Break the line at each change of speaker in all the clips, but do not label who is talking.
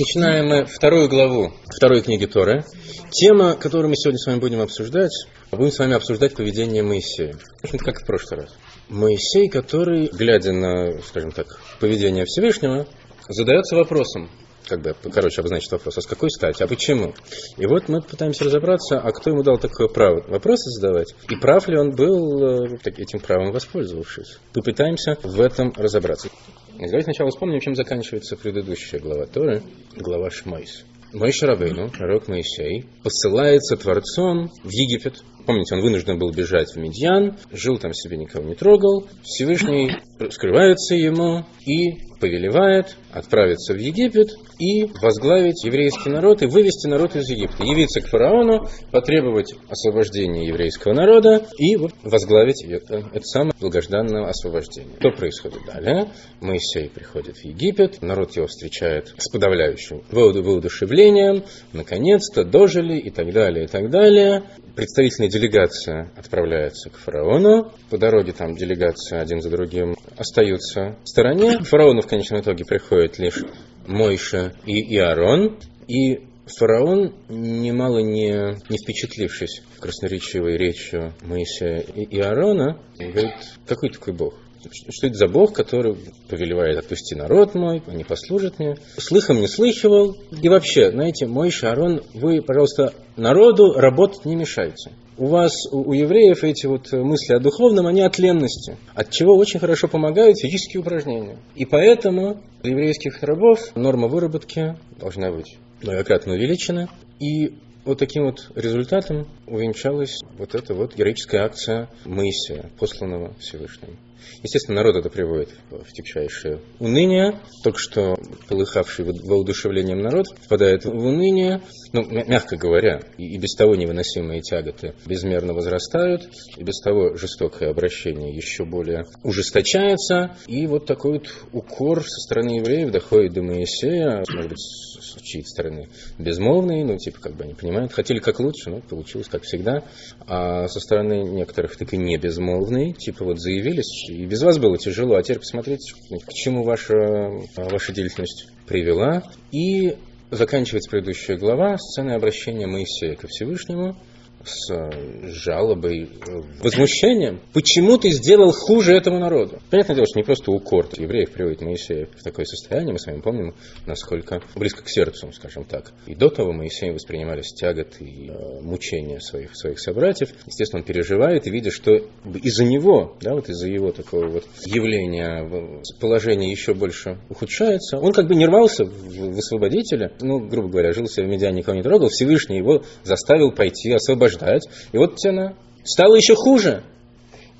Начинаем мы вторую главу второй книги Торы. Тема, которую мы сегодня с вами будем обсуждать, будем с вами обсуждать поведение Моисея. В общем-то, как в прошлый раз. Моисей, который, глядя на, скажем так, поведение Всевышнего, задается вопросом, как бы, короче, обозначить вопрос, а с какой стати, а почему? И вот мы пытаемся разобраться, а кто ему дал такое право вопросы задавать, и прав ли он был э, этим правом воспользовавшись. Попытаемся в этом разобраться. Давайте сначала вспомним, чем заканчивается предыдущая глава Торы, глава Шмойс. Мой Шарабейну, пророк Моисей, посылается Творцом в Египет. Помните, он вынужден был бежать в Медьян, жил там себе, никого не трогал. Всевышний скрывается ему и повелевает отправиться в Египет и возглавить еврейский народ и вывести народ из Египта. Явиться к фараону, потребовать освобождения еврейского народа и возглавить это, это самое долгожданное освобождение. Что происходит далее? Моисей приходит в Египет, народ его встречает с подавляющим воодушевлением, наконец-то дожили и так далее, и так далее. Представительная делегация отправляется к фараону. По дороге там делегация один за другим остаются в стороне. Фараону в конечном итоге приходит лишь Мойша и Иарон. И фараон, немало не, не впечатлившись красноречивой речью Моисея и Иарона, говорит, какой такой бог? Что это за Бог, который повелевает отпусти народ мой, они послужат мне. Слыхом не слыхивал. И вообще, знаете, мой Шарон, вы, пожалуйста, народу работать не мешайте. У вас, у, евреев эти вот мысли о духовном, они от ленности, от чего очень хорошо помогают физические упражнения. И поэтому для еврейских рабов норма выработки должна быть многократно увеличена. И вот таким вот результатом увенчалась вот эта вот героическая акция Моисея, посланного Всевышним. Естественно, народ это приводит в тягчайшее уныние. Только что полыхавший воодушевлением народ впадает в уныние. Ну, мягко говоря, и без того невыносимые тяготы безмерно возрастают, и без того жестокое обращение еще более ужесточается. И вот такой вот укор со стороны евреев доходит до Моисея, может быть, с чьей стороны безмолвный, ну, типа, как бы они понимают, хотели как лучше, но получилось как всегда. А со стороны некоторых так и не безмолвный, типа, вот заявились, и без вас было тяжело, а теперь посмотрите, к чему ваша, ваша деятельность привела. И заканчивается предыдущая глава сценой обращения Моисея ко Всевышнему – с жалобой, возмущением. Почему ты сделал хуже этому народу? Понятное дело, что не просто укор евреев приводит Моисея в такое состояние. Мы с вами помним, насколько близко к сердцу, скажем так. И до того Моисеем воспринимались тяготы и э, мучения своих, своих собратьев. Естественно, он переживает и видит, что из-за него, да, вот из-за его такого вот явления положение еще больше ухудшается. Он как бы не рвался в освободителя, ну, грубо говоря, жил себе в Медиане, никого не трогал. Всевышний его заставил пойти освобождать освобождать. И вот она стало еще хуже.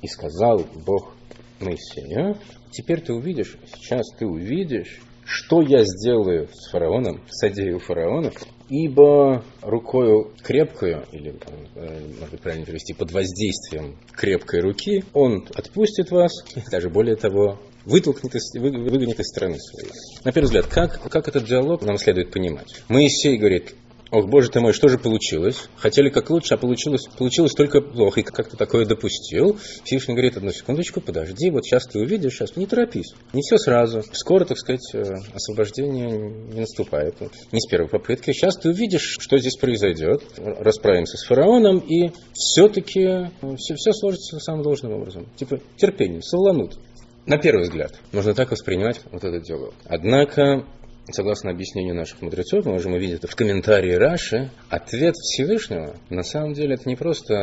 И сказал Бог Моисею, теперь ты увидишь, сейчас ты увидишь, что я сделаю с фараоном, содею фараона, ибо рукою крепкую, или, э, быть, правильно перевести, под воздействием крепкой руки, он отпустит вас, даже более того, вытолкнет из, вы, выгонит из страны своей. На первый взгляд, как, как этот диалог нам следует понимать? Моисей говорит, Ох, боже ты мой, что же получилось? Хотели как лучше, а получилось, получилось только плохо. И как ты такое допустил? Всевышний говорит, одну секундочку, подожди, вот сейчас ты увидишь, сейчас не торопись. Не все сразу. Скоро, так сказать, э, освобождение не наступает. Не с первой попытки. Сейчас ты увидишь, что здесь произойдет. Расправимся с фараоном, и все-таки все, все сложится самым должным образом. Типа терпение, солонут. На первый взгляд, можно так воспринимать вот это дело. Однако согласно объяснению наших мудрецов, мы можем увидеть в комментарии Раши, ответ Всевышнего, на самом деле это не просто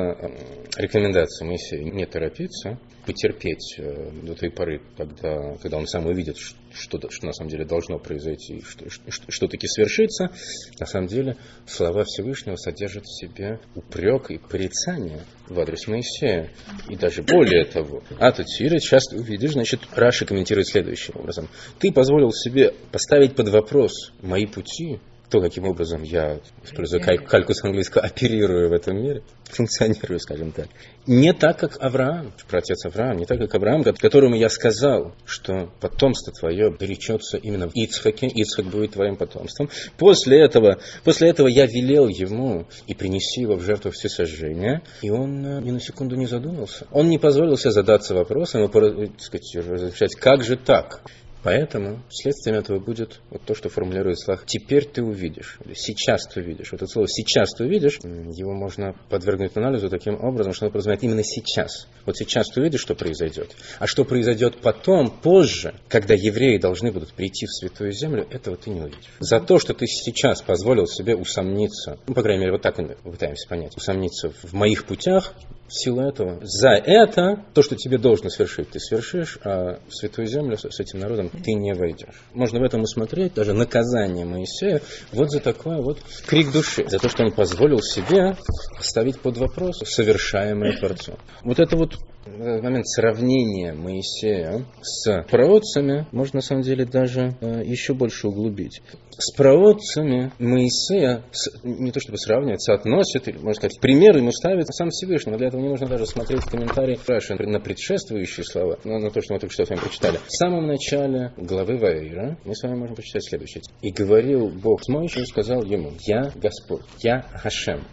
рекомендация Моисею не торопиться, потерпеть э, до той поры, когда, когда он сам увидит, что, что на самом деле должно произойти, что, что, что таки свершится, на самом деле слова Всевышнего содержат в себе упрек и порицание в адрес Моисея. И даже более того, а тут сейчас ты увидишь, значит, Раши комментирует следующим образом. Ты позволил себе поставить под вопрос мои пути, то, каким образом я, используя кальку с английского, оперирую в этом мире, функционирую, скажем так. Не так, как Авраам, протец Авраам, не так, как Авраам, которому я сказал, что потомство твое наречется именно в Ицхаке, Ицхак будет твоим потомством. После этого, после этого я велел ему и принеси его в жертву всесожжения, и он э, ни на секунду не задумался. Он не позволил себе задаться вопросом и сказать, как же так? Поэтому следствием этого будет вот то, что формулирует Слах. Теперь ты увидишь. Сейчас ты увидишь. Вот это слово сейчас ты увидишь, его можно подвергнуть анализу таким образом, что оно подразумевает именно сейчас. Вот сейчас ты увидишь, что произойдет. А что произойдет потом, позже, когда евреи должны будут прийти в Святую Землю, этого ты не увидишь. За то, что ты сейчас позволил себе усомниться, ну, по крайней мере, вот так мы пытаемся понять, усомниться в моих путях, в силу этого, за это, то, что тебе должно свершить, ты свершишь, а в Святую Землю с, этим народом ты не войдешь. Можно в этом усмотреть даже наказание Моисея вот за такой вот крик души, за то, что он позволил себе ставить под вопрос совершаемое Творцом. Вот это вот момент сравнения Моисея с проводцами можно на самом деле даже э, еще больше углубить. С проводцами Моисея не то чтобы сравнивать, соотносит, можно сказать, пример ему ставит сам Всевышний. Но для этого не нужно даже смотреть комментарии Раши на предшествующие слова, на, на то, что мы только что с вами прочитали. В самом начале главы Ваира мы с вами можем прочитать следующее. «И говорил Бог с Моисеем, сказал ему, «Я Господь, я Хашем».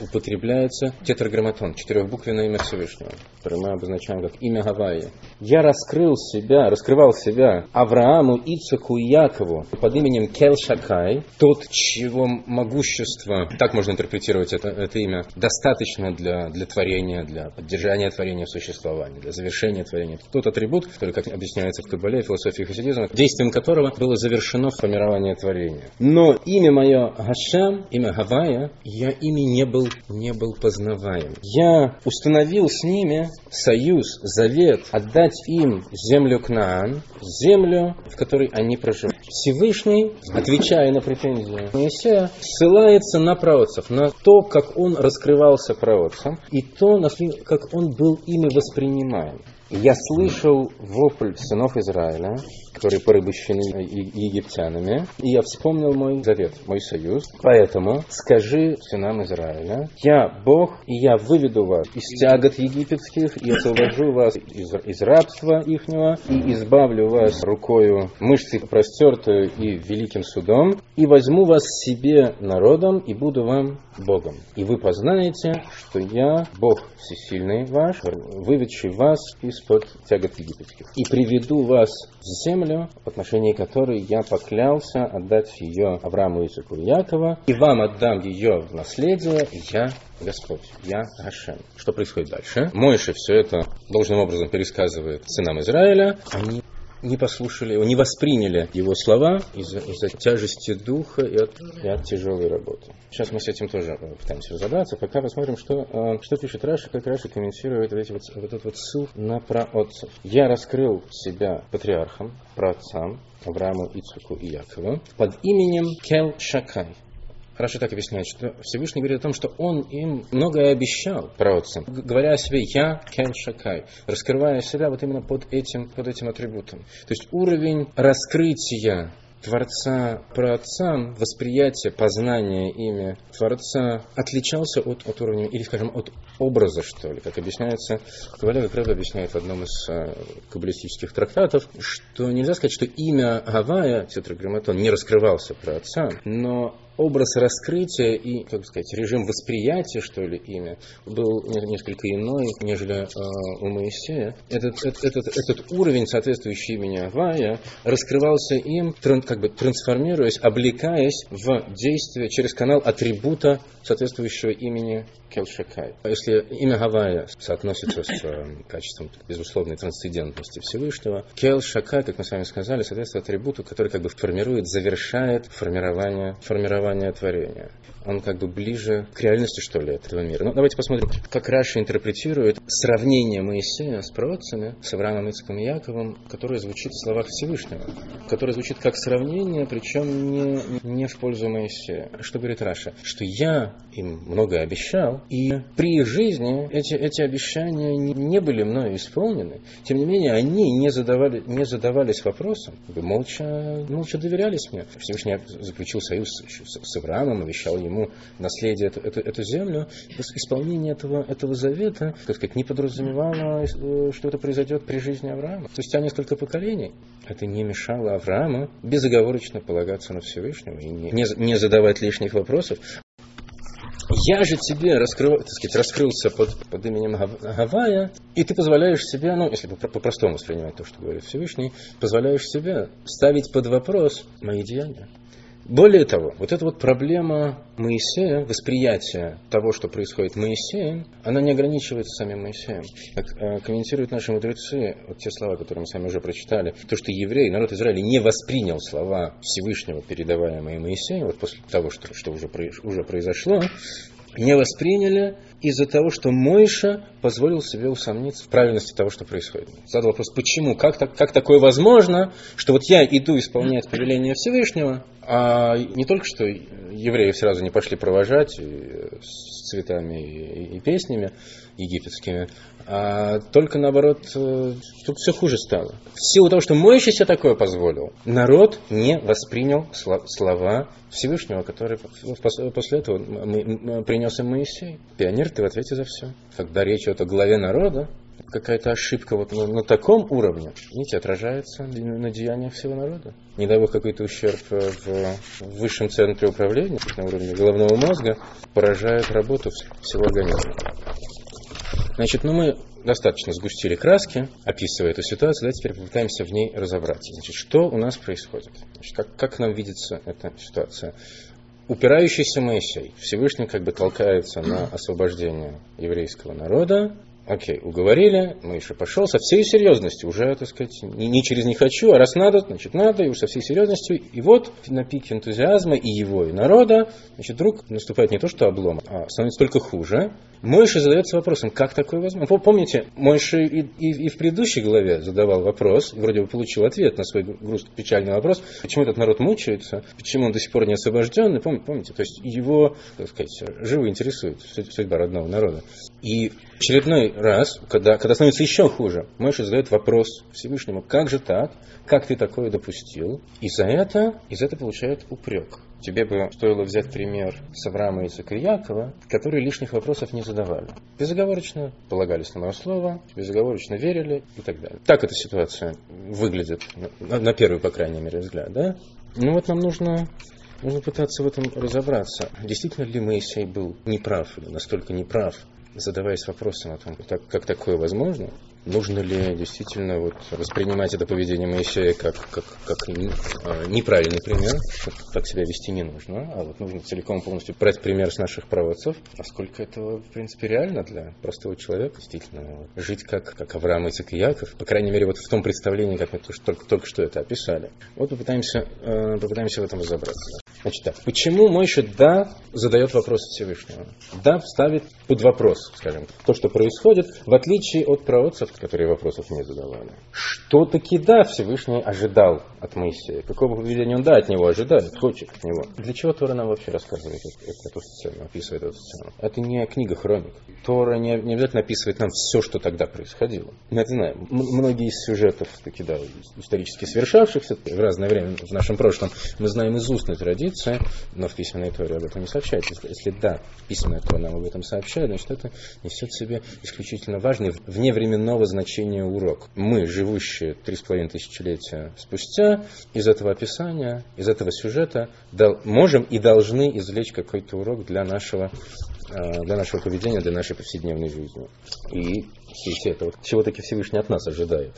Употребляется тетраграмматон, четырехбуквенное имя Всевышнего, мы обозначаем как имя Гавайи. Я раскрыл себя, раскрывал себя Аврааму, Ицаку и Якову под именем Келшакай, тот, чьего могущество, так можно интерпретировать это, это имя, достаточно для, для творения, для поддержания творения существования, для завершения творения. Тот атрибут, который, как объясняется в Кабале, философии хасидизма, действием которого было завершено формирование творения. Но имя мое Гашем, имя Гавайя, я ими не был, не был познаваем. Я установил с ними союз, завет, отдать им землю Кнаан, землю, в которой они проживают. Всевышний, отвечая на претензии Моисея, ссылается на праотцев, на то, как он раскрывался праотцам, и то, как он был ими воспринимаем. Я слышал вопль сынов Израиля, которые порабощены египтянами, и я вспомнил мой завет, мой союз. Поэтому скажи сынам Израиля, я Бог, и я выведу вас из тягот египетских, и освобожу вас из, из рабства ихнего, и избавлю вас рукою мышцы простертую и великим судом, и возьму вас себе народом, и буду вам Богом. И вы познаете, что я Бог всесильный ваш, выведший вас из-под тягот египетских. И приведу вас в землю, землю, в отношении которой я поклялся отдать ее Аврааму, Исаку и Якова, и вам отдам ее в наследие, я Господь, я Гашем. Что происходит дальше? Мойша все это должным образом пересказывает сынам Израиля. Они не послушали его, не восприняли его слова из-за, из тяжести духа и от, и от тяжелой работы. Сейчас мы с этим тоже пытаемся разобраться. Пока посмотрим, что, э, что пишет Раши, как Раши комментирует вот, эти вот, вот этот вот ссыл на праотцев. «Я раскрыл себя патриархам, праотцам, Аврааму, Ицхаку и Якову под именем Кел Шакай. Раша так объясняет, что Всевышний говорит о том, что Он им многое обещал праотцам, говоря о себе «Я Кен Шакай», раскрывая себя вот именно под этим, под этим атрибутом. То есть уровень раскрытия Творца праотцам, восприятие, познание ими Творца отличался от, от уровня, или, скажем, от образа, что ли. Как объясняется, Кабаля как объясняет в одном из э, каббалистических трактатов, что нельзя сказать, что имя Гавая, тетраграмматон, не раскрывался праотцам, но образ раскрытия и, как сказать, режим восприятия, что ли, имя, был несколько иной, нежели э, у Моисея. Этот, этот, этот, уровень, соответствующий имени Авая, раскрывался им, как бы трансформируясь, облекаясь в действие через канал атрибута, соответствующего имени Келшакай. Если имя Гавайя соотносится с э, качеством безусловной трансцендентности Всевышнего, Келшакай, как мы с вами сказали, соответствует атрибуту, который как бы формирует, завершает формирование, формирование творения он как бы ближе к реальности, что ли, этого мира. Ну, давайте посмотрим, как Раши интерпретирует сравнение Моисея с праотцами, с Авраамом, Ицхаком и Яковом, которое звучит в словах Всевышнего, которое звучит как сравнение, причем не, не в пользу Моисея. Что говорит Раши? Что я им многое обещал, и при их жизни эти, эти обещания не были мною исполнены. Тем не менее, они не, задавали, не задавались вопросом, молча, молча доверялись мне. Всевышний заключил союз с, с Авраамом, обещал ему ему наследие эту, эту, эту землю, исполнение этого, этого завета, так сказать, не подразумевало, э, что это произойдет при жизни Авраама. Спустя несколько поколений это не мешало Аврааму безоговорочно полагаться на Всевышнего и не, не задавать лишних вопросов. я же тебе раскрыл, так сказать, раскрылся под, под именем Гавая, и ты позволяешь себе, ну, если по-простому воспринимать то, что говорит Всевышний, позволяешь себе ставить под вопрос мои деяния. Более того, вот эта вот проблема Моисея, восприятия того, что происходит Моисеем, она не ограничивается самим Моисеем. Как э, комментируют наши мудрецы, вот те слова, которые мы с вами уже прочитали, то, что евреи, народ Израиля не воспринял слова Всевышнего, передаваемые Моисеем, вот после того, что, что уже, уже произошло, не восприняли из-за того, что Мойша позволил себе усомниться в правильности того, что происходит. Задал вопрос, почему, как, так, как такое возможно, что вот я иду исполнять повеление Всевышнего, а не только что евреев сразу не пошли провожать с цветами и песнями египетскими, а только наоборот, э, тут все хуже стало. В силу того, что Моисей себе такое позволил, народ не воспринял слова Всевышнего, который после этого принес им Моисей. Пионер, ты в ответе за все. Когда речь идет о главе народа, какая-то ошибка вот на, на таком уровне, видите, отражается на деяниях всего народа. Не дай бог какой-то ущерб в, в высшем центре управления, на уровне головного мозга, поражает работу всего организма. Значит, ну мы достаточно сгустили краски, описывая эту ситуацию, давайте теперь попытаемся в ней разобраться. Значит, что у нас происходит? Значит, как, как нам видится эта ситуация? Упирающийся Моисей Всевышний как бы толкается на освобождение еврейского народа, Окей, уговорили, Моиша пошел со всей серьезностью, уже, так сказать, не, не через не хочу, а раз надо, значит надо, и уж со всей серьезностью. И вот на пике энтузиазма и его, и народа, значит, вдруг наступает не то, что облом, а становится только хуже. Мойша задается вопросом, как такое возможно? Помните, Мойша и, и, и в предыдущей главе задавал вопрос, и вроде бы получил ответ на свой грустный, печальный вопрос, почему этот народ мучается, почему он до сих пор не освобожден, помните, то есть его, так сказать, живо интересует судьба родного народа. И очередной раз, когда, когда становится еще хуже, Мойша задает вопрос Всевышнему, как же так, как ты такое допустил? И за это, и за это получает упрек. Тебе бы стоило взять пример с Авраама и Ицека Якова, которые лишних вопросов не задавали. Безоговорочно полагались на мое слово, безоговорочно верили и так далее. Так эта ситуация выглядит, на, на первый, по крайней мере, взгляд. Да? Ну вот нам нужно Нужно пытаться в этом разобраться. Действительно ли Моисей был неправ или настолько неправ, задаваясь вопросом о том, как, как такое возможно, нужно ли действительно вот воспринимать это поведение Моисея как, как, как а, неправильный пример, так себя вести не нужно, а вот нужно целиком полностью брать пример с наших правоцев, насколько это, в принципе, реально для простого человека, действительно, жить как, как Авраам, Ицек и Яков, по крайней мере, вот в том представлении, как мы только, только что это описали. Вот попытаемся, э, попытаемся в этом разобраться. Значит так, почему Мойша да задает вопрос Всевышнего? Да ставит под вопрос, скажем, то, что происходит, в отличие от праотцев, которые вопросов не задавали. Что таки да Всевышний ожидал от Моисея? Какого поведения он да от него ожидает, хочет от него? Для чего Тора нам вообще рассказывает эту, сцену, описывает эту сцену? Это не книга хроник. Тора не, не обязательно описывает нам все, что тогда происходило. Мы это знаем. многие из сюжетов, таки, да, исторически совершавшихся в разное время в нашем прошлом, мы знаем из устной традиции, но в письменной Торе об этом не сообщается. Если, если да, письменная Тора нам об этом сообщает, значит это несет в себе исключительно важный вневременного значения урок. Мы, живущие три с половиной тысячелетия спустя, из этого описания, из этого сюжета дал, можем и должны извлечь какой-то урок для нашего э, для нашего поведения, для нашей повседневной жизни. И все это, вот, чего таки Всевышний от нас ожидает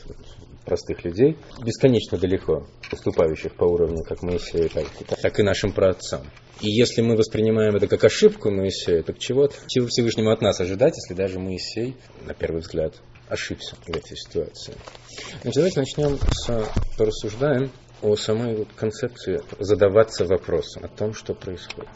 простых людей, бесконечно далеко уступающих по уровню как Моисею, так, так и нашим праотцам. И если мы воспринимаем это как ошибку Моисея, так чего, чего Всевышнему от нас ожидать, если даже Моисей, на первый взгляд, ошибся в этой ситуации. Значит, давайте начнем с, порассуждаем о самой концепции задаваться вопросом о том, что происходит.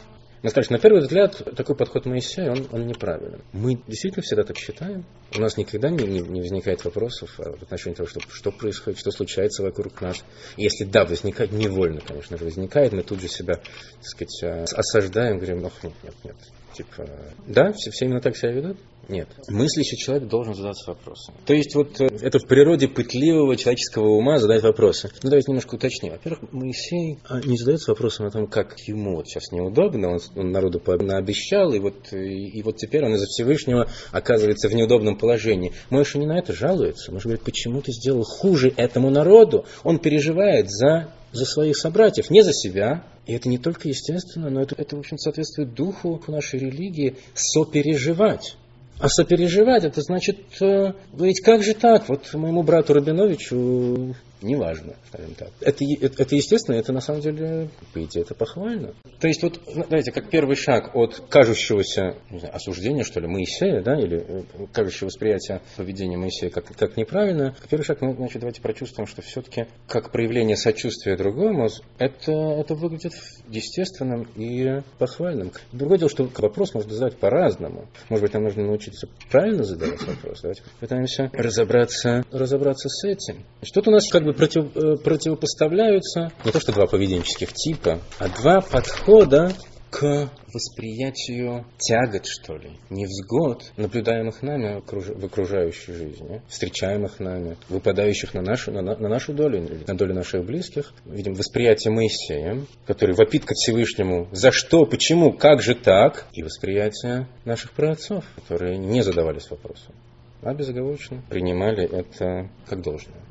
Ну, скажешь, на первый взгляд, такой подход Моисея, он, он неправилен. Мы действительно всегда так считаем. У нас никогда не, не, не возникает вопросов в отношении того, что, что происходит, что случается вокруг нас. Если да, возникает, невольно, конечно же, возникает, мы тут же себя, так сказать, осаждаем, говорим, ох, нет, нет, нет. Типа, да, все, все именно так себя ведут? Нет. Мыслящий человек должен задаться вопросом. То есть вот э, это в природе пытливого человеческого ума задать вопросы. Ну давайте немножко уточним. Во-первых, Моисей а, не задается вопросом о том, как ему вот сейчас неудобно, он, он народу наобещал, и вот, и, и вот теперь он из-за Всевышнего оказывается в неудобном положении. Моисей не на это жалуется. Может говорит, почему ты сделал хуже этому народу? Он переживает за за своих собратьев, не за себя. И это не только естественно, но это, это в общем, соответствует духу нашей религии сопереживать. А сопереживать, это значит э, говорить, как же так? Вот моему брату Рабиновичу неважно, скажем так. Это, это, это естественно, это на самом деле, по идее, это похвально. То есть вот, знаете, как первый шаг от кажущегося знаю, осуждения, что ли, Моисея, да, или э, кажущего восприятия поведения Моисея как, как неправильно, первый шаг, мы, значит, давайте прочувствуем, что все-таки как проявление сочувствия другому, это, это выглядит естественным и похвальным. Другое дело, что вопрос можно задать по-разному. Может быть, нам нужно научиться правильно задавать вопрос. Давайте попытаемся разобраться, разобраться с этим. Что-то у нас как бы против, э, противопоставляются не то что два поведенческих типа, а два подхода к восприятию тягот, что ли, невзгод, наблюдаемых нами в окружающей жизни, встречаемых нами, выпадающих на нашу, на, на нашу долю, на долю наших близких. Видим восприятие Моисея, который вопит ко Всевышнему «За что? Почему? Как же так?» И восприятие наших праотцов, которые не задавались вопросом, а безоговорочно принимали это как должное.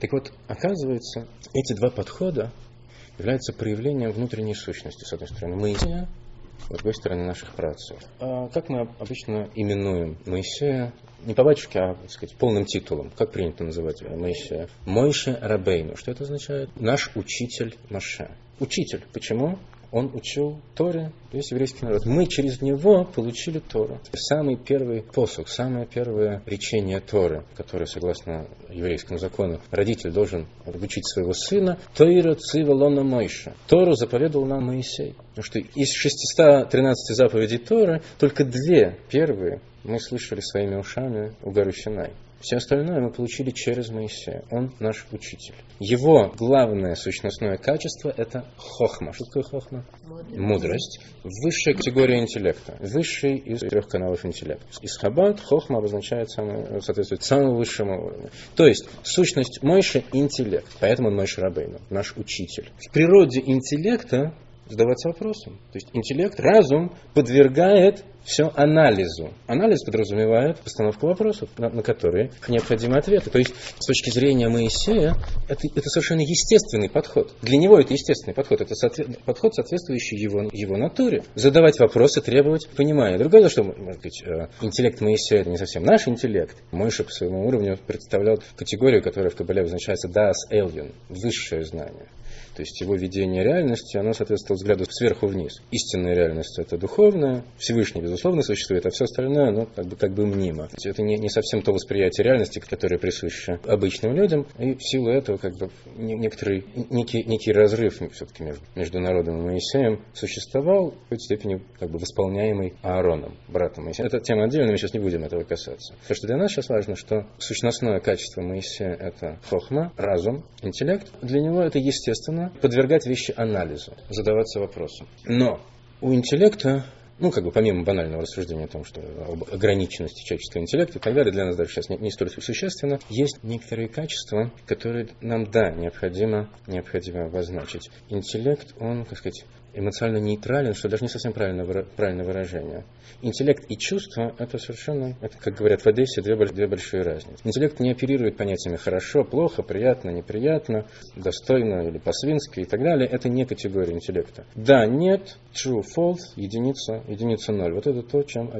Так вот, оказывается, эти два подхода являются проявлением внутренней сущности, с одной стороны, Моисея, с другой стороны, наших працев. А как мы обычно именуем Моисея? Не по батюшке, а, так сказать, полным титулом. Как принято называть Моисея? Мойше Рабейну. Что это означает? Наш учитель Маше. Учитель. Почему? Он учил Торе, весь еврейский народ. Мы через него получили Тору. Самый первый посух, самое первое речение Торы, которое, согласно еврейскому закону, родитель должен обучить своего сына, Тойра Цива Лона Мойша. Тору заповедовал нам Моисей. Потому что из 613 заповедей Торы только две первые мы слышали своими ушами у горы Синай. Все остальное мы получили через Моисея. Он наш учитель. Его главное сущностное качество – это хохма. Что такое хохма? Мудрость. Мудрость. Высшая категория интеллекта. Высший из трех каналов интеллекта. Из хаббат хохма обозначает самое, соответствует самому высшему уровню. То есть, сущность Мойши – интеллект. Поэтому он Мойши Рабейну, наш учитель. В природе интеллекта задаваться вопросом. То есть интеллект, разум подвергает все анализу. Анализ подразумевает постановку вопросов, на, на которые необходимы ответы. То есть, с точки зрения Моисея, это, это совершенно естественный подход. Для него это естественный подход. Это соответ, подход, соответствующий его, его натуре. Задавать вопросы, требовать понимания. Другое дело, что, может быть, э, интеллект Моисея это не совсем наш интеллект. Мойша по своему уровню представлял категорию, которая в Кабале обозначается Das Эльон, высшее знание. То есть его видение реальности, оно соответствовало взгляду сверху вниз. Истинная реальность это духовная, Всевышний, безусловно, существует, а все остальное, оно как бы, как бы мнимо. То есть это не, не совсем то восприятие реальности, которое присуще обычным людям, и в силу этого как бы некоторый, некий, некий разрыв все-таки между, между народом и Моисеем существовал, в какой-то степени как бы восполняемый Аароном, братом Моисея. Это тема отдельная, мы сейчас не будем этого касаться. То, что для нас сейчас важно, что сущностное качество Моисея это хохма, разум, интеллект. Для него это естественно, подвергать вещи анализу, задаваться вопросом. Но у интеллекта ну, как бы помимо банального рассуждения о том, что об ограниченности человеческого интеллекта и так далее, для нас даже сейчас не, не столь существенно, есть некоторые качества, которые нам, да, необходимо, необходимо обозначить. Интеллект, он, так сказать, эмоционально нейтрален, что даже не совсем правильное, выражение. Интеллект и чувство – это совершенно, это, как говорят в Одессе, две, две большие разницы. Интеллект не оперирует понятиями хорошо, плохо, приятно, неприятно, достойно или по-свински и так далее. Это не категория интеллекта. Да, нет, true, false, единица, единица ноль. Вот это то, чем,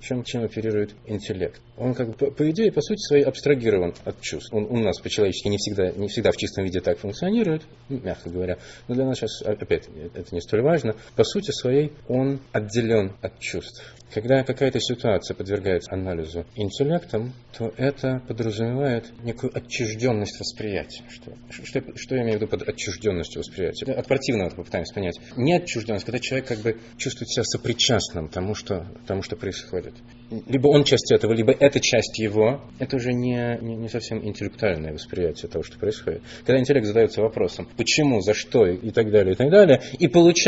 чем, чем оперирует интеллект. Он как бы, по, идее, по сути своей, абстрагирован от чувств. Он у нас по-человечески не всегда, не всегда в чистом виде так функционирует, мягко говоря. Но для нас сейчас, опять, это не столь важно, по сути своей он отделен от чувств. Когда какая-то ситуация подвергается анализу интеллектом, то это подразумевает некую отчужденность восприятия. Что, что, что я имею в виду под отчужденностью восприятия? От противного попытаемся понять. Не отчужденность, когда человек как бы чувствует себя сопричастным тому, что, тому, что происходит. Либо он часть этого, либо это часть его. Это уже не, не, не совсем интеллектуальное восприятие того, что происходит. Когда интеллект задается вопросом, почему, за что и так далее, и так далее, и получает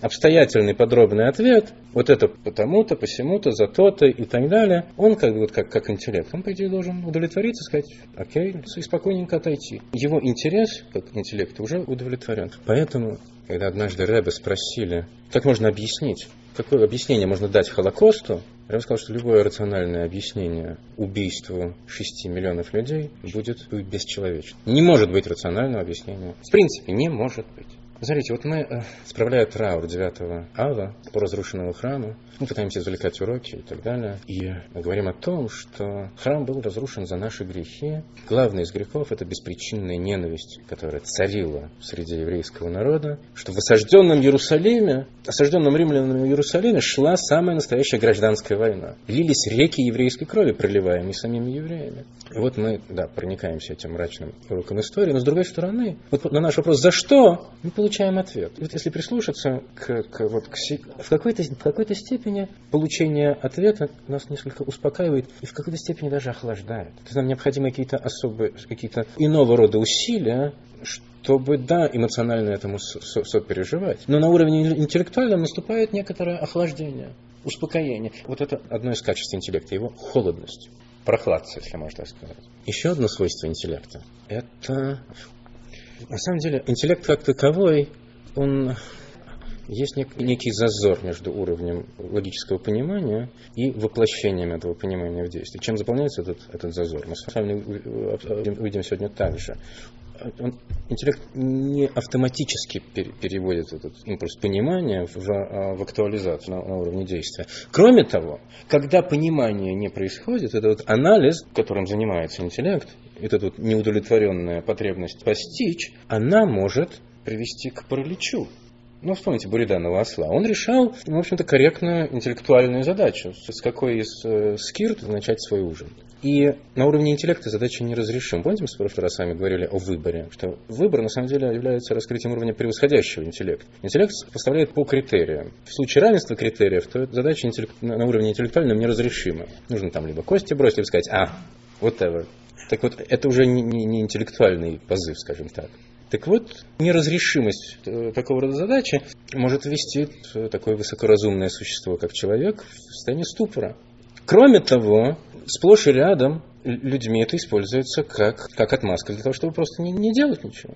обстоятельный подробный ответ, вот это потому-то, посему-то, за то-то и так далее, он как бы вот как, как интеллект, он, по идее, должен удовлетвориться, сказать, окей, и спокойненько отойти. Его интерес, как интеллект, уже удовлетворен. Поэтому, когда однажды Рэбе спросили, как можно объяснить, какое объяснение можно дать Холокосту, я бы сказал, что любое рациональное объяснение убийству 6 миллионов людей будет бесчеловечным. Не может быть рационального объяснения. В принципе, не может быть. Смотрите, вот мы, э, справляя траур 9 ава по разрушенному храму, мы пытаемся извлекать уроки и так далее. И говорим о том, что храм был разрушен за наши грехи. Главный из грехов – это беспричинная ненависть, которая царила среди еврейского народа, что в осажденном Иерусалиме, осажденном римлянами Иерусалиме шла самая настоящая гражданская война. Лились реки еврейской крови, проливаемые самими евреями. И вот мы, да, проникаемся этим мрачным уроком истории, но с другой стороны, вот на наш вопрос «За что?» мы получаем ответ. И вот если прислушаться к, к, вот, к, в какой-то в какой степени получение ответа нас несколько успокаивает и в какой-то степени даже охлаждает. То есть нам необходимы какие-то особые, какие-то иного рода усилия, чтобы, да, эмоционально этому сопереживать. Но на уровне интеллектуальном наступает некоторое охлаждение, успокоение. Вот это одно из качеств интеллекта, его холодность прохладца, если можно так сказать. Еще одно свойство интеллекта – это, на самом деле, интеллект как таковой, он есть нек, некий зазор между уровнем логического понимания и воплощением этого понимания в действие. Чем заполняется этот, этот зазор? Мы с вами увидим сегодня также он, интеллект не автоматически переводит этот импульс понимания в, а, в актуализацию на, на уровне действия. Кроме того, когда понимание не происходит, это вот анализ, которым занимается интеллект, это вот неудовлетворенная потребность постичь, она может привести к параличу. Ну, вспомните Буриданова осла. Он решал, в общем-то, корректную интеллектуальную задачу. С какой из э, скирт начать свой ужин. И на уровне интеллекта задача неразрешима. Помните, мы в прошлый раз с вами говорили о выборе, что выбор на самом деле является раскрытием уровня превосходящего интеллекта. Интеллект поставляет по критериям. В случае равенства критериев, то задача интеллект, на уровне интеллектуальном неразрешима. Нужно там либо кости бросить, либо сказать, а, вот это. Так вот, это уже не, не, интеллектуальный позыв, скажем так. Так вот, неразрешимость э, такого рода задачи может ввести такое высокоразумное существо, как человек, в состояние ступора. Кроме того, сплошь и рядом людьми это используется как, как отмазка для того, чтобы просто не, не делать ничего.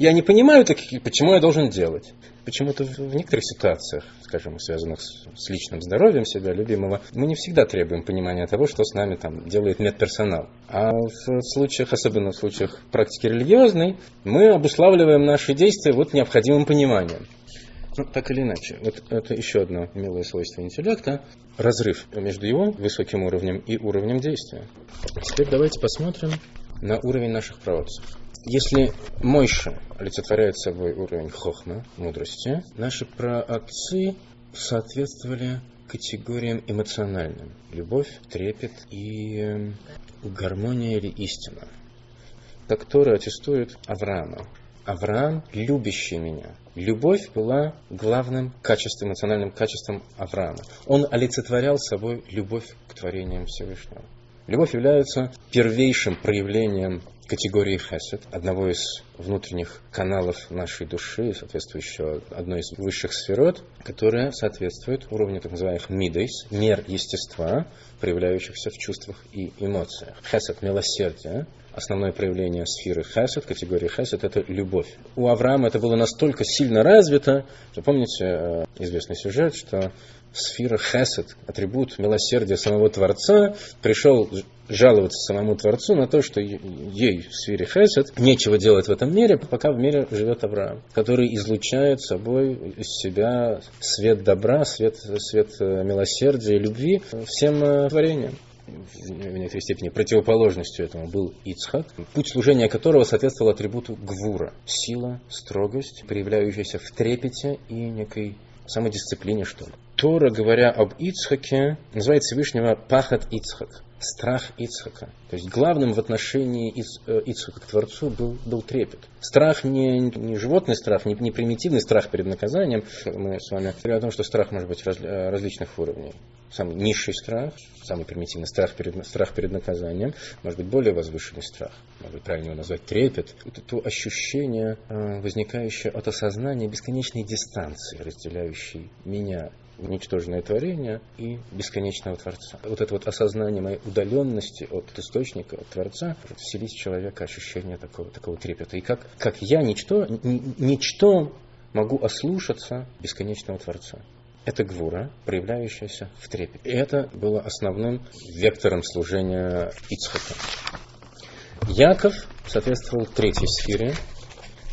Я не понимаю, таких, почему я должен делать. Почему-то в некоторых ситуациях, скажем, связанных с, с личным здоровьем себя любимого, мы не всегда требуем понимания того, что с нами там делает медперсонал. А в случаях, особенно в случаях практики религиозной, мы обуславливаем наши действия вот необходимым пониманием. Ну, так или иначе, вот это еще одно милое свойство интеллекта, разрыв между его высоким уровнем и уровнем действия. Теперь давайте посмотрим на уровень наших проводцев. Если Мойша олицетворяет собой уровень хохма, мудрости, наши праотцы соответствовали категориям эмоциональным. Любовь, трепет и эм, гармония или истина. Так Тора аттестует Авраама. Авраам, любящий меня. Любовь была главным качеством, эмоциональным качеством Авраама. Он олицетворял собой любовь к творениям Всевышнего. Любовь является первейшим проявлением категории хесед, одного из внутренних каналов нашей души, соответствующего одной из высших сферот, которая соответствует уровню так называемых мидейс, мер естества, проявляющихся в чувствах и эмоциях. Хесед – милосердие, основное проявление сферы хесед, категории хесед, это любовь. У Авраама это было настолько сильно развито, что помните э, известный сюжет, что сфера хесед, атрибут милосердия самого Творца, пришел жаловаться самому Творцу на то, что ей в сфере хесед нечего делать в этом мире, пока в мире живет Авраам, который излучает собой из себя свет добра, свет, свет э, милосердия и любви всем э, творениям в некоторой степени противоположностью этому был Ицхак, путь служения которого соответствовал атрибуту гвура – сила, строгость, проявляющаяся в трепете и некой самодисциплине, что ли. Тора, говоря об Ицхаке, называет Всевышнего Пахат Ицхак, страх Ицхака. То есть главным в отношении э, Ицхака к Творцу был, был трепет. Страх не, не животный страх, не, не примитивный страх перед наказанием. Мы с вами говорили о том, что страх может быть раз, э, различных уровней. Самый низший страх, самый примитивный страх перед, страх перед наказанием, может быть более возвышенный страх, может быть правильно его назвать трепет. Это то ощущение, э, возникающее от осознания бесконечной дистанции, разделяющей меня ничтожное творение и бесконечного Творца. Вот это вот осознание моей удаленности от источника, от Творца, вселить в человека ощущение такого, такого трепета. И как, как я ничто, ничто могу ослушаться бесконечного Творца. это гвура, проявляющаяся в трепете. И это было основным вектором служения Ицхака. Яков соответствовал третьей сфере,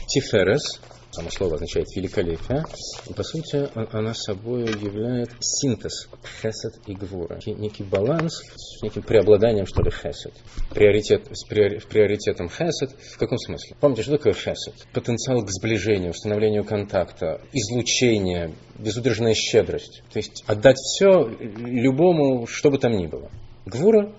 Тиферес, само слово означает великолепие, и по сути она собой является синтез хесед и гвура. Некий баланс с неким преобладанием, что ли, хесед. Приоритет, с приоритетом хесед. В каком смысле? Помните, что такое хесед? Потенциал к сближению, установлению контакта, излучение, безудержная щедрость. То есть отдать все любому, что бы там ни было. Гвура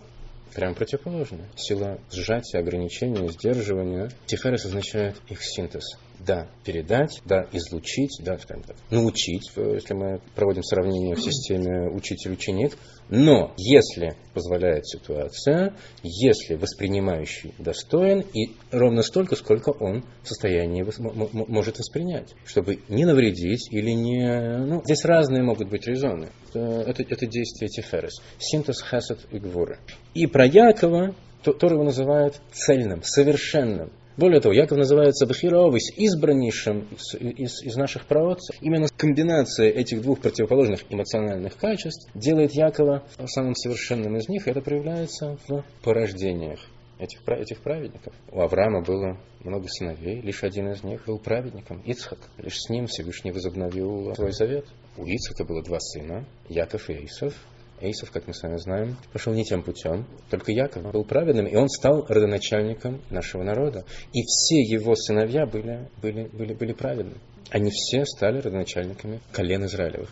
прямо противоположное. Сила сжатия, ограничения, сдерживания. Тиферес означает их синтез да, передать, да, излучить, да, скажем так, научить, если мы проводим сравнение в системе учитель-ученик. Но если позволяет ситуация, если воспринимающий достоин, и ровно столько, сколько он в состоянии может воспринять, чтобы не навредить или не... Ну, здесь разные могут быть резоны. Это, это действие Тиферес. Синтез Хасад и Гвуры. И про Якова Тор его называют цельным, совершенным. Более того, Яков называется Бахировис, избраннейшим из, из, из наших праотцев. Именно комбинация этих двух противоположных эмоциональных качеств делает Якова самым совершенным из них, и это проявляется в порождениях этих, этих праведников. У Авраама было много сыновей, лишь один из них был праведником, Ицхак. Лишь с ним Всевышний возобновил свой завет. У Ицхака было два сына, Яков и Исов. Эйсов, как мы с вами знаем, пошел не тем путем. Только Яков был праведным, и он стал родоначальником нашего народа. И все его сыновья были, были, были, были праведными. Они все стали родоначальниками колен Израилевых.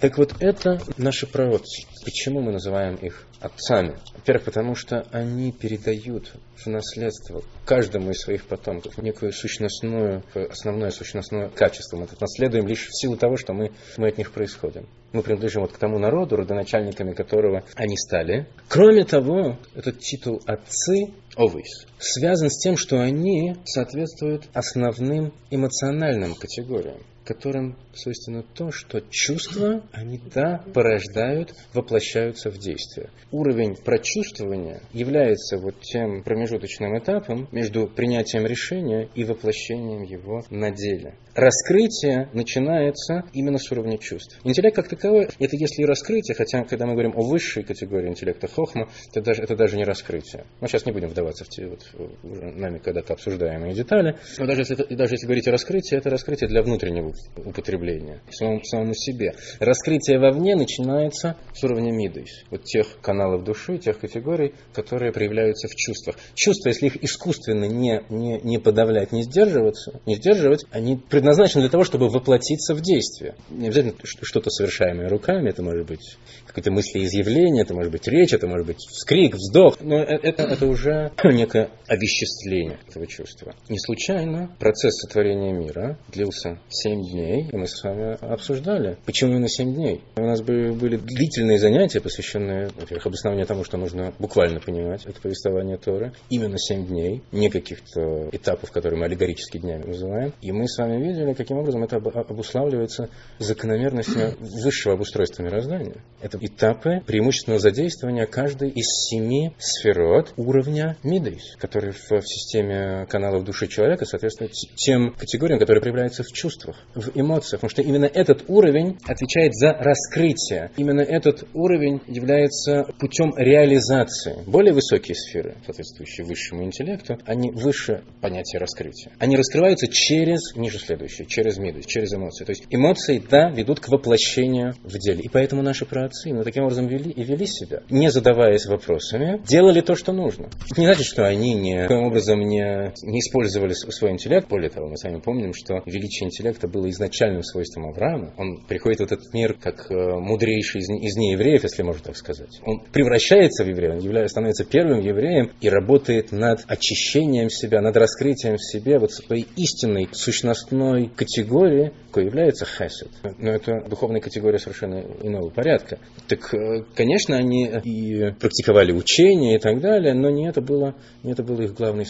Так вот, это наши пророки. Почему мы называем их отцами? Во-первых, потому что они передают в наследство каждому из своих потомков некую сущностную, основное сущностное качество. Мы это наследуем лишь в силу того, что мы, мы от них происходим. Мы принадлежим вот к тому народу, родоначальниками которого они стали. Кроме того, этот титул «отцы» Овейс связан с тем, что они соответствуют основным эмоциональным категориям которым свойственно то, что чувства, они, да, порождают, воплощаются в действие. Уровень прочувствования является вот тем промежуточным этапом между принятием решения и воплощением его на деле. Раскрытие начинается именно с уровня чувств. Интеллект как таковой, это если раскрытие, хотя когда мы говорим о высшей категории интеллекта хохма, это даже, это даже не раскрытие. Мы сейчас не будем вдаваться в те вот, нами когда-то обсуждаемые детали, но даже если, даже если говорить о раскрытии, это раскрытие для внутреннего употребления, самому, самому себе. Раскрытие вовне начинается с уровня мидейс, вот тех каналов души, тех категорий, которые проявляются в чувствах. Чувства, если их искусственно не, не, не подавлять, не сдерживаться, не сдерживать, они предназначены для того, чтобы воплотиться в действие. Не обязательно что-то совершаемое руками, это может быть какое-то мыслеизъявление, это может быть речь, это может быть вскрик, вздох, но э, это, это уже некое овеществление этого чувства. Не случайно процесс сотворения мира длился 7 дней, и мы с вами обсуждали, почему именно 7 дней. У нас были длительные занятия, посвященные, во-первых, обоснованию тому, что нужно буквально понимать это повествование Торы. Именно 7 дней, не каких-то этапов, которые мы аллегорически днями называем. И мы с вами видели, каким образом это обуславливается закономерностью высшего обустройства мироздания. Это этапы преимущественного задействования каждой из семи сферот уровня Мидейс, который в, системе каналов души человека соответствует тем категориям, которые проявляются в чувствах, в эмоциях. Потому что именно этот уровень отвечает за раскрытие. Именно этот уровень является путем реализации. Более высокие сферы, соответствующие высшему интеллекту, они выше понятия раскрытия. Они раскрываются через ниже следующее, через Мидейс, через эмоции. То есть эмоции, да, ведут к воплощению в деле. И поэтому наши праотцы именно таким образом вели и вели себя, не задаваясь вопросами, делали то, что нужно. Это не значит, что они не, таким образом не, не использовали свой интеллект. Более того, мы с вами помним, что величие интеллекта было изначальным свойством Авраама. Он приходит в этот мир как э, мудрейший из, из неевреев, если можно так сказать. Он превращается в еврея, он является, становится первым евреем и работает над очищением себя, над раскрытием в себе вот своей истинной сущностной категории, какой является хесед. Но это духовная категория совершенно иного порядка. Так, э, конечно, они и практиковали учение и так далее, но не это было, не это было их главной,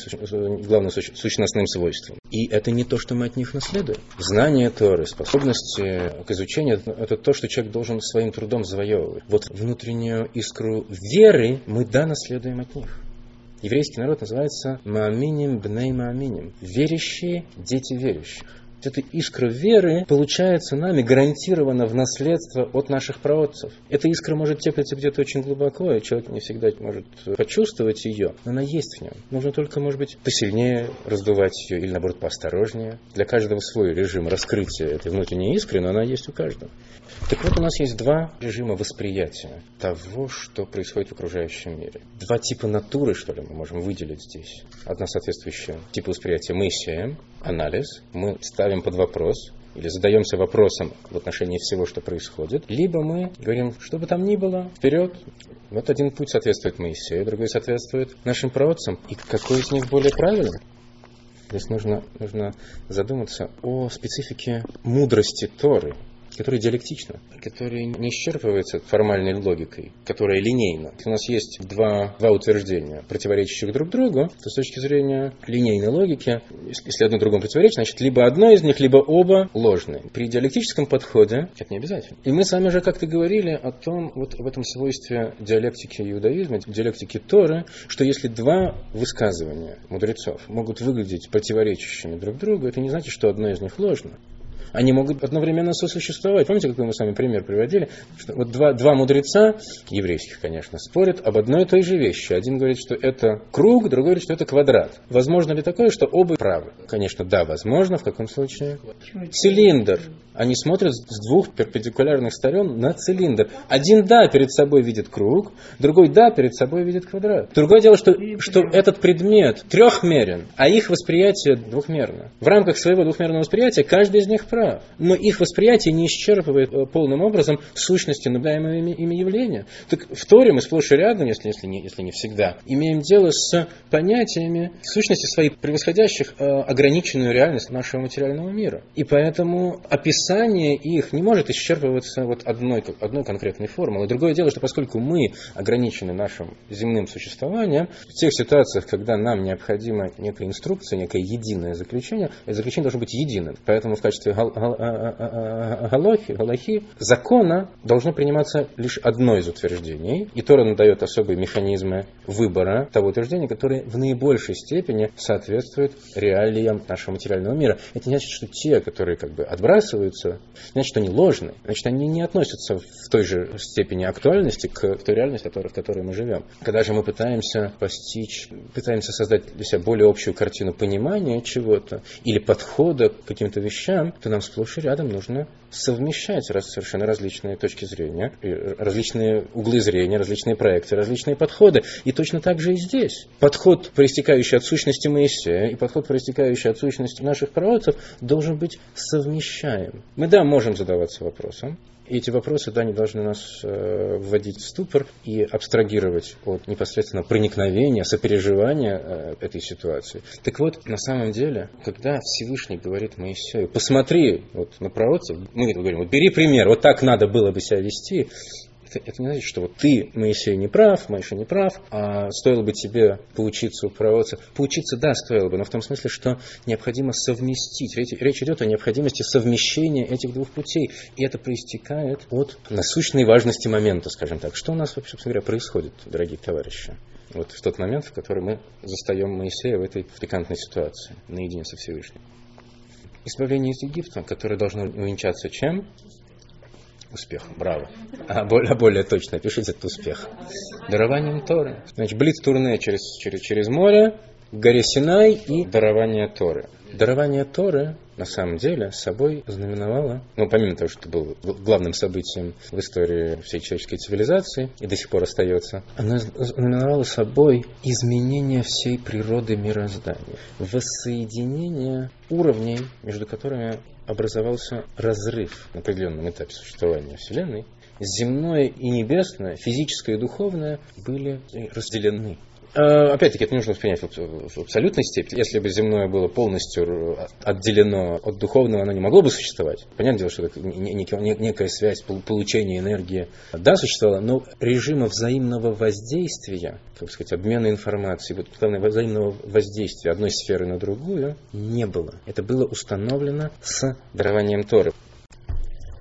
главным сущностным свойством. И это не то, что мы от них наследуем. Знание Торы, способности к изучению, это то, что человек должен своим трудом завоевывать. Вот внутреннюю искру веры мы, да, наследуем от них. Еврейский народ называется Мааминим Бней Мааминим. Верящие, дети верующих. Эта искра веры получается нами гарантированно в наследство от наших праотцев. Эта искра может теплиться где-то очень глубоко, и человек не всегда может почувствовать ее, но она есть в нем. Нужно только, может быть, посильнее раздувать ее или, наоборот, поосторожнее. Для каждого свой режим раскрытия этой внутренней искры, но она есть у каждого. Так вот, у нас есть два режима восприятия того, что происходит в окружающем мире. Два типа натуры, что ли, мы можем выделить здесь. Одна соответствующая типу восприятия мы сеем, анализ, мы ставим под вопрос, или задаемся вопросом в отношении всего, что происходит, либо мы говорим, что бы там ни было, вперед. Вот один путь соответствует Моисею, другой соответствует нашим праотцам. И какой из них более правильный? Здесь нужно, нужно задуматься о специфике мудрости Торы, которая диалектична, которая не исчерпывается формальной логикой, которая линейна. У нас есть два, два утверждения, противоречащих друг другу, то с точки зрения линейной логики, если одно другому противоречит, значит, либо одно из них, либо оба ложны. При диалектическом подходе это не обязательно. И мы с вами уже как-то говорили о том, вот в этом свойстве диалектики иудаизма, диалектики Торы, что если два высказывания мудрецов могут выглядеть противоречащими друг другу, это не значит, что одно из них ложно они могут одновременно сосуществовать. Помните, какой мы с вами пример приводили? Что вот два, два мудреца, еврейских, конечно, спорят об одной и той же вещи. Один говорит, что это круг, другой говорит, что это квадрат. Возможно ли такое, что оба правы? Конечно, да, возможно. В каком случае? Цилиндр. Они смотрят с двух перпендикулярных сторон на цилиндр. Один, да, перед собой видит круг, другой, да, перед собой видит квадрат. Другое дело, что, что этот предмет трехмерен, а их восприятие двухмерно. В рамках своего двухмерного восприятия каждый из них прав. Но их восприятие не исчерпывает э, полным образом сущности наблюдаемого ими, ими явления. Так в Торе мы сплошь и рядом, если, если, не, если не всегда, имеем дело с понятиями сущности своей превосходящих э, ограниченную реальность нашего материального мира. И поэтому описание их не может исчерпываться вот одной, одной конкретной формулой. Другое дело, что поскольку мы ограничены нашим земным существованием, в тех ситуациях, когда нам необходима некая инструкция, некое единое заключение, это заключение должно быть единым. Поэтому в качестве галохи, галахи, закона должно приниматься лишь одно из утверждений. И Тора дает особые механизмы выбора того утверждения, которое в наибольшей степени соответствует реалиям нашего материального мира. Это не значит, что те, которые как бы отбрасываются, значит, они ложные. Значит, они не относятся в той же степени актуальности к той реальности, в которой мы живем. Когда же мы пытаемся постичь, пытаемся создать для себя более общую картину понимания чего-то или подхода к каким-то вещам, то нам сплошь и рядом нужно совмещать раз, совершенно различные точки зрения, различные углы зрения, различные проекты, различные подходы. И точно так же и здесь. Подход, проистекающий от сущности Моисея, и подход, проистекающий от сущности наших пророков, должен быть совмещаем. Мы, да, можем задаваться вопросом, эти вопросы, да, не должны нас э, вводить в ступор и абстрагировать от непосредственно проникновения, сопереживания э, этой ситуации. Так вот, на самом деле, когда Всевышний говорит Моисею, посмотри вот на пророков, мы говорим, вот бери пример, вот так надо было бы себя вести, это, это не значит, что вот ты, Моисей, не прав, Моисей не прав, а стоило бы тебе поучиться у пророчца. Поучиться, да, стоило бы, но в том смысле, что необходимо совместить. Речь, речь идет о необходимости совмещения этих двух путей. И это проистекает от насущной важности момента, скажем так. Что у нас, собственно говоря, происходит, дорогие товарищи? Вот в тот момент, в который мы застаем Моисея в этой пикантной ситуации, наедине со Всевышним. Избавление из Египта, которое должно увенчаться чем? Успех. Браво. А более, более точно пишите этот успех. Дарованием Торы. Значит, блиц-турне через, через, через море, горе Синай и дарование Торы. Дарование Торы на самом деле собой знаменовало, ну, помимо того, что это было главным событием в истории всей человеческой цивилизации и до сих пор остается, оно знаменовало собой изменение всей природы мироздания, воссоединение уровней, между которыми образовался разрыв на определенном этапе существования Вселенной, земное и небесное, физическое и духовное были разделены. А, опять-таки, это нужно воспринять в абсолютной степени. Если бы земное было полностью отделено от духовного, оно не могло бы существовать. Понятное дело, что это некая связь получения энергии, да, существовала, но режима взаимного воздействия, как сказать, обмена информацией, вот, главное, взаимного воздействия одной сферы на другую не было. Это было установлено с дарованием Торы.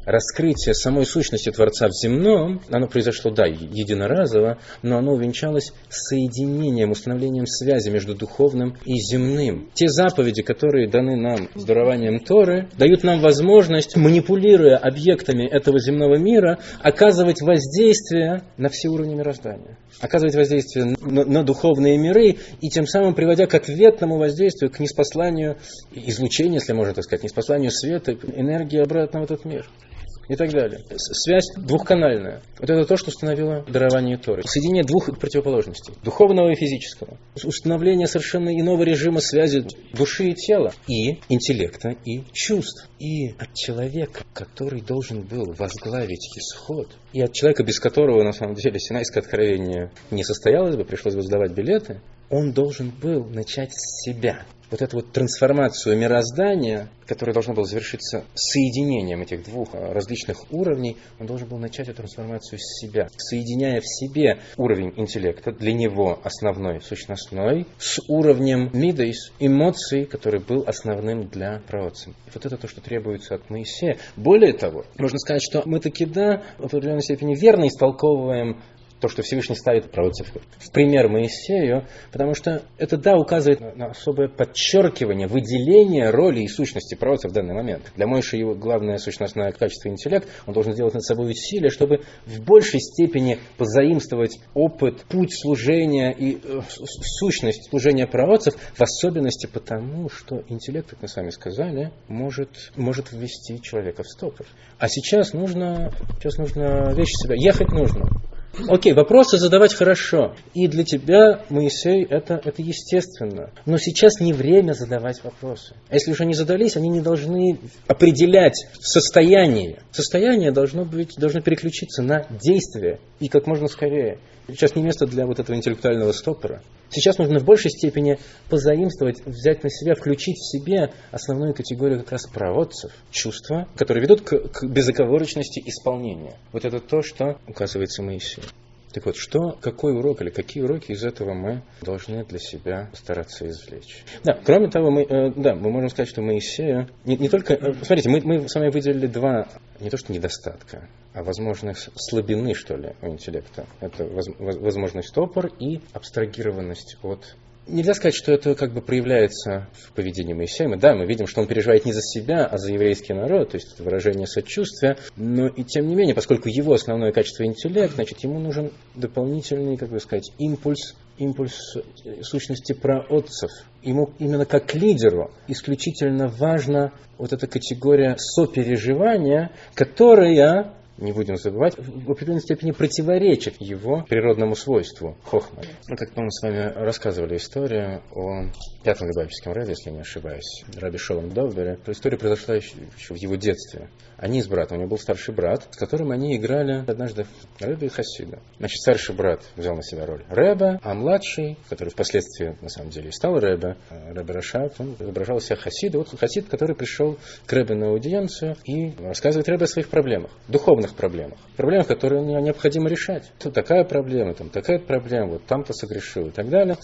Раскрытие самой сущности Творца в земном, оно произошло, да, единоразово, но оно увенчалось соединением, установлением связи между духовным и земным. Те заповеди, которые даны нам с дарованием Торы, дают нам возможность, манипулируя объектами этого земного мира, оказывать воздействие на все уровни мироздания. Оказывать воздействие на, на духовные миры и тем самым приводя к ответному воздействию, к неспосланию излучения, если можно так сказать, неспосланию света, энергии обратно в этот мир и так далее. Связь двухканальная. Вот это то, что установило дарование Торы. Соединение двух противоположностей. Духовного и физического. Установление совершенно иного режима связи души и тела. И интеллекта, и чувств. И от человека, который должен был возглавить исход, и от человека, без которого, на самом деле, Синайское откровение не состоялось бы, пришлось бы сдавать билеты, он должен был начать с себя вот эту вот трансформацию мироздания, которая должна была завершиться соединением этих двух а, различных уровней, он должен был начать эту трансформацию с себя, соединяя в себе уровень интеллекта, для него основной, сущностной, с уровнем мидейс, эмоций, который был основным для праотца. И вот это то, что требуется от Моисея. Более того, можно сказать, что мы таки да, в определенной степени верно истолковываем то, что Всевышний ставит против в пример Моисею, потому что это, да, указывает на особое подчеркивание, выделение роли и сущности пророка в данный момент. Для Моиша его главное сущностное качество интеллект, он должен сделать над собой усилия, чтобы в большей степени позаимствовать опыт, путь служения и э, сущность служения пророков, в особенности потому, что интеллект, как мы сами сказали, может, может ввести человека в стопор. А сейчас нужно, сейчас нужно вещи себя, ехать нужно. Окей, вопросы задавать хорошо. И для тебя, Моисей, это, это естественно. Но сейчас не время задавать вопросы. А если уже не задались, они не должны определять состояние. Состояние должно, быть, должно переключиться на действие. И как можно скорее. Сейчас не место для вот этого интеллектуального стопора. Сейчас нужно в большей степени позаимствовать, взять на себя, включить в себе основную категорию как раз проводцев, чувства, которые ведут к, к безоговорочности исполнения. Вот это то, что указывается Моисею. Так вот, что, какой урок или какие уроки из этого мы должны для себя стараться извлечь? Да, кроме того, мы, э, да, мы можем сказать, что Моисею не, не только... Э, смотрите, мы, мы с вами выделили два, не то что недостатка, а возможных слабины, что ли, у интеллекта. Это воз, возможность стопор и абстрагированность от Нельзя сказать, что это как бы проявляется в поведении Моисея. Мы, да, мы видим, что он переживает не за себя, а за еврейский народ, то есть это выражение сочувствия. Но и тем не менее, поскольку его основное качество интеллект, значит, ему нужен дополнительный, как бы сказать, импульс импульс сущности праотцев. Ему именно как лидеру исключительно важна вот эта категория сопереживания, которая не будем забывать, в определенной степени противоречит его природному свойству хохма. Мы, как мы с вами рассказывали историю о пятом Любавическом Рэбе, если я не ошибаюсь, Раби Шолом Довбере. История произошла еще, в его детстве. Они с братом, у него был старший брат, с которым они играли однажды в Рэбе и Хасида. Значит, старший брат взял на себя роль Рэба, а младший, который впоследствии, на самом деле, стал Рэбе, Рэбе Рашат, он изображал себя Хасида. Вот Хасид, который пришел к Рэбе на аудиенцию и рассказывает Рэбе о своих проблемах, духовных проблемах. Проблемах, которые необходимо решать. Тут такая проблема, там такая проблема, вот там-то согрешил и так далее.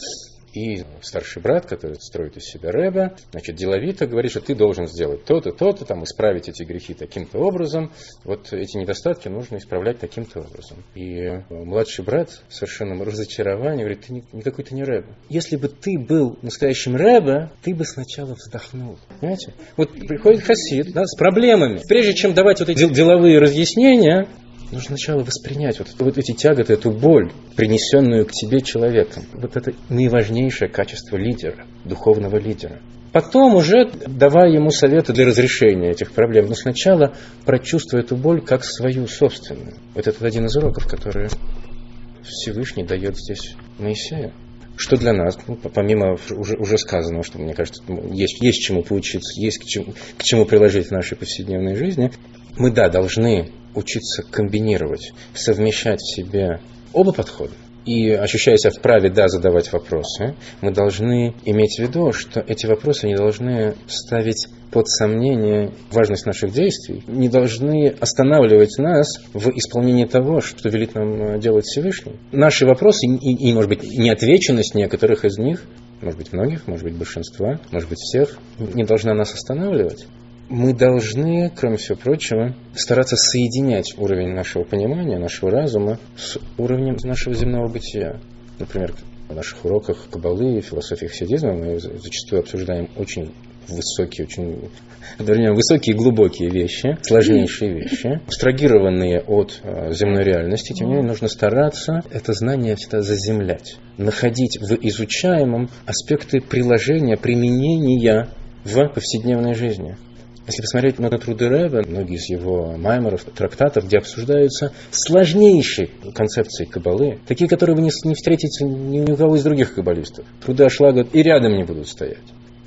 И старший брат, который строит из себя Рэба, значит, деловито говорит, что ты должен сделать то-то, то-то, там, исправить эти грехи таким-то образом. Вот эти недостатки нужно исправлять таким-то образом. И младший брат в совершенном разочаровании говорит, ты никакой ты не Рэба. Если бы ты был настоящим Рэба, ты бы сначала вздохнул. Понимаете? Вот приходит хасид да, с проблемами. Прежде чем давать вот эти деловые разъяснения, нужно сначала воспринять вот, вот эти тяготы, эту боль, принесенную к тебе человеком. Вот это наиважнейшее качество лидера, духовного лидера. Потом уже давай ему советы для разрешения этих проблем. Но сначала прочувствуй эту боль как свою собственную. Вот это один из уроков, который Всевышний дает здесь Моисею. Что для нас, ну, помимо уже, уже сказанного, что, мне кажется, есть, есть чему поучиться, есть к чему, к чему приложить в нашей повседневной жизни, мы, да, должны учиться комбинировать, совмещать в себе оба подхода. И ощущая себя вправе, да, задавать вопросы, мы должны иметь в виду, что эти вопросы не должны ставить под сомнение важность наших действий, не должны останавливать нас в исполнении того, что велит нам делать Всевышний. Наши вопросы и, и может быть, неотвеченность некоторых из них, может быть, многих, может быть, большинства, может быть, всех, не должна нас останавливать мы должны, кроме всего прочего, стараться соединять уровень нашего понимания, нашего разума с уровнем нашего земного бытия. Например, в наших уроках кабалы и философии хасидизма мы зачастую обсуждаем очень высокие, очень вернее, высокие и глубокие вещи, сложнейшие вещи, абстрагированные от э, земной реальности, тем не менее нужно стараться это знание всегда заземлять, находить в изучаемом аспекты приложения, применения в повседневной жизни. Если посмотреть на труды Рэба, многие из его маймеров, трактатов, где обсуждаются сложнейшие концепции кабалы, такие, которые вы не, не встретите ни у кого из других каббалистов. Труды Ашлага и рядом не будут стоять.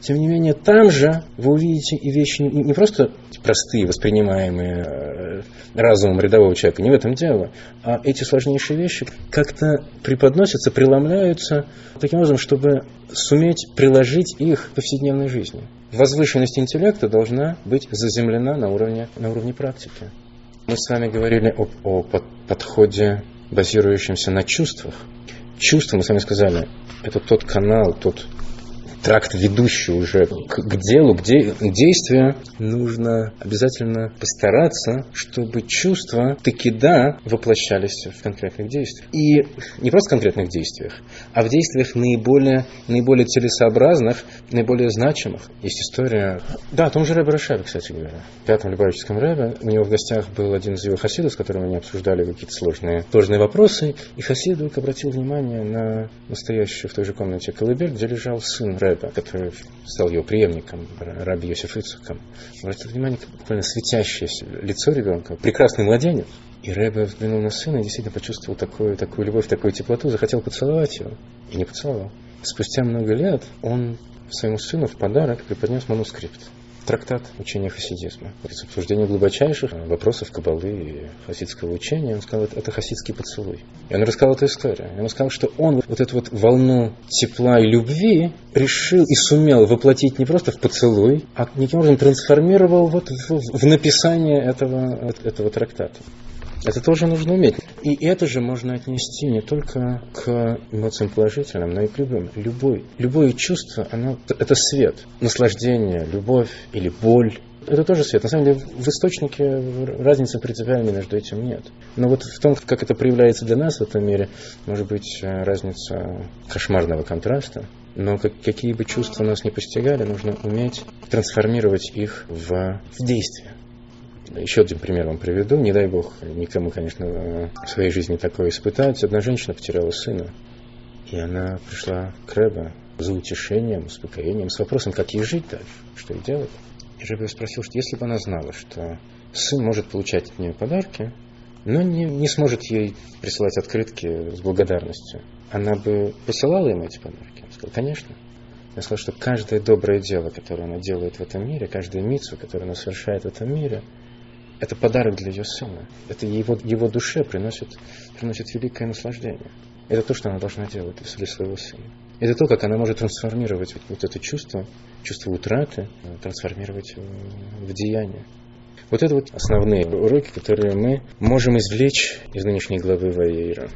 Тем не менее, там же вы увидите и вещи не просто простые, воспринимаемые э, разумом рядового человека, не в этом дело, а эти сложнейшие вещи как-то преподносятся, преломляются таким образом, чтобы суметь приложить их в повседневной жизни. Возвышенность интеллекта должна быть заземлена на уровне, на уровне практики. Мы с вами говорили о, о подходе, базирующемся на чувствах. Чувства, мы с вами сказали, это тот канал, тот тракт, ведущий уже к, к делу, к, де, к действию, нужно обязательно постараться, чтобы чувства таки да воплощались в конкретных действиях. И не просто в конкретных действиях, а в действиях наиболее, наиболее целесообразных, наиболее значимых. Есть история... Да, о том же Рэбе Рашабе, кстати говоря. В пятом Любавическом Рэбе. У него в гостях был один из его хасидов, с которым они обсуждали какие-то сложные, сложные вопросы. И хасид вдруг обратил внимание на настоящую в той же комнате колыбель, где лежал сын Рэбе Рэбе, который стал его преемником, Раби Йосиф Ицуком, обратил внимание, буквально светящееся лицо ребенка, прекрасный младенец. И Рэбе взглянул на сына и действительно почувствовал такую, такую любовь, такую теплоту, захотел поцеловать его. И не поцеловал. Спустя много лет он своему сыну в подарок преподнес манускрипт трактат учения хасидизма. С обсуждением глубочайших вопросов кабалы и хасидского учения, он сказал, это хасидский поцелуй. И он рассказал эту историю. И он сказал, что он вот эту вот волну тепла и любви решил и сумел воплотить не просто в поцелуй, а неким образом трансформировал вот в, в написание этого, этого трактата. Это тоже нужно уметь. И это же можно отнести не только к эмоциям положительным, но и к любым. Любой, любое чувство, оно, это свет, наслаждение, любовь или боль. Это тоже свет. На самом деле в источнике разницы принципиальной между этим нет. Но вот в том, как это проявляется для нас в этом мире, может быть разница кошмарного контраста. Но как, какие бы чувства нас не постигали, нужно уметь трансформировать их в, в действие. Еще один пример вам приведу. Не дай бог никому, конечно, в своей жизни такое испытать. Одна женщина потеряла сына. И она пришла к Рэбе за утешением, успокоением, с вопросом, как ей жить дальше, что ей делать. И Рэбе спросил, что если бы она знала, что сын может получать от нее подарки, но не, не сможет ей присылать открытки с благодарностью, она бы посылала ему эти подарки? Он сказал, конечно. Я сказал, что каждое доброе дело, которое она делает в этом мире, каждая митсу, которую она совершает в этом мире – это подарок для ее сына. Это его, его душе приносит, приносит великое наслаждение. Это то, что она должна делать для своего сына. Это то, как она может трансформировать вот, это чувство, чувство утраты, трансформировать в деяние. Вот это вот основные уроки, которые мы можем извлечь из нынешней главы Ваейра.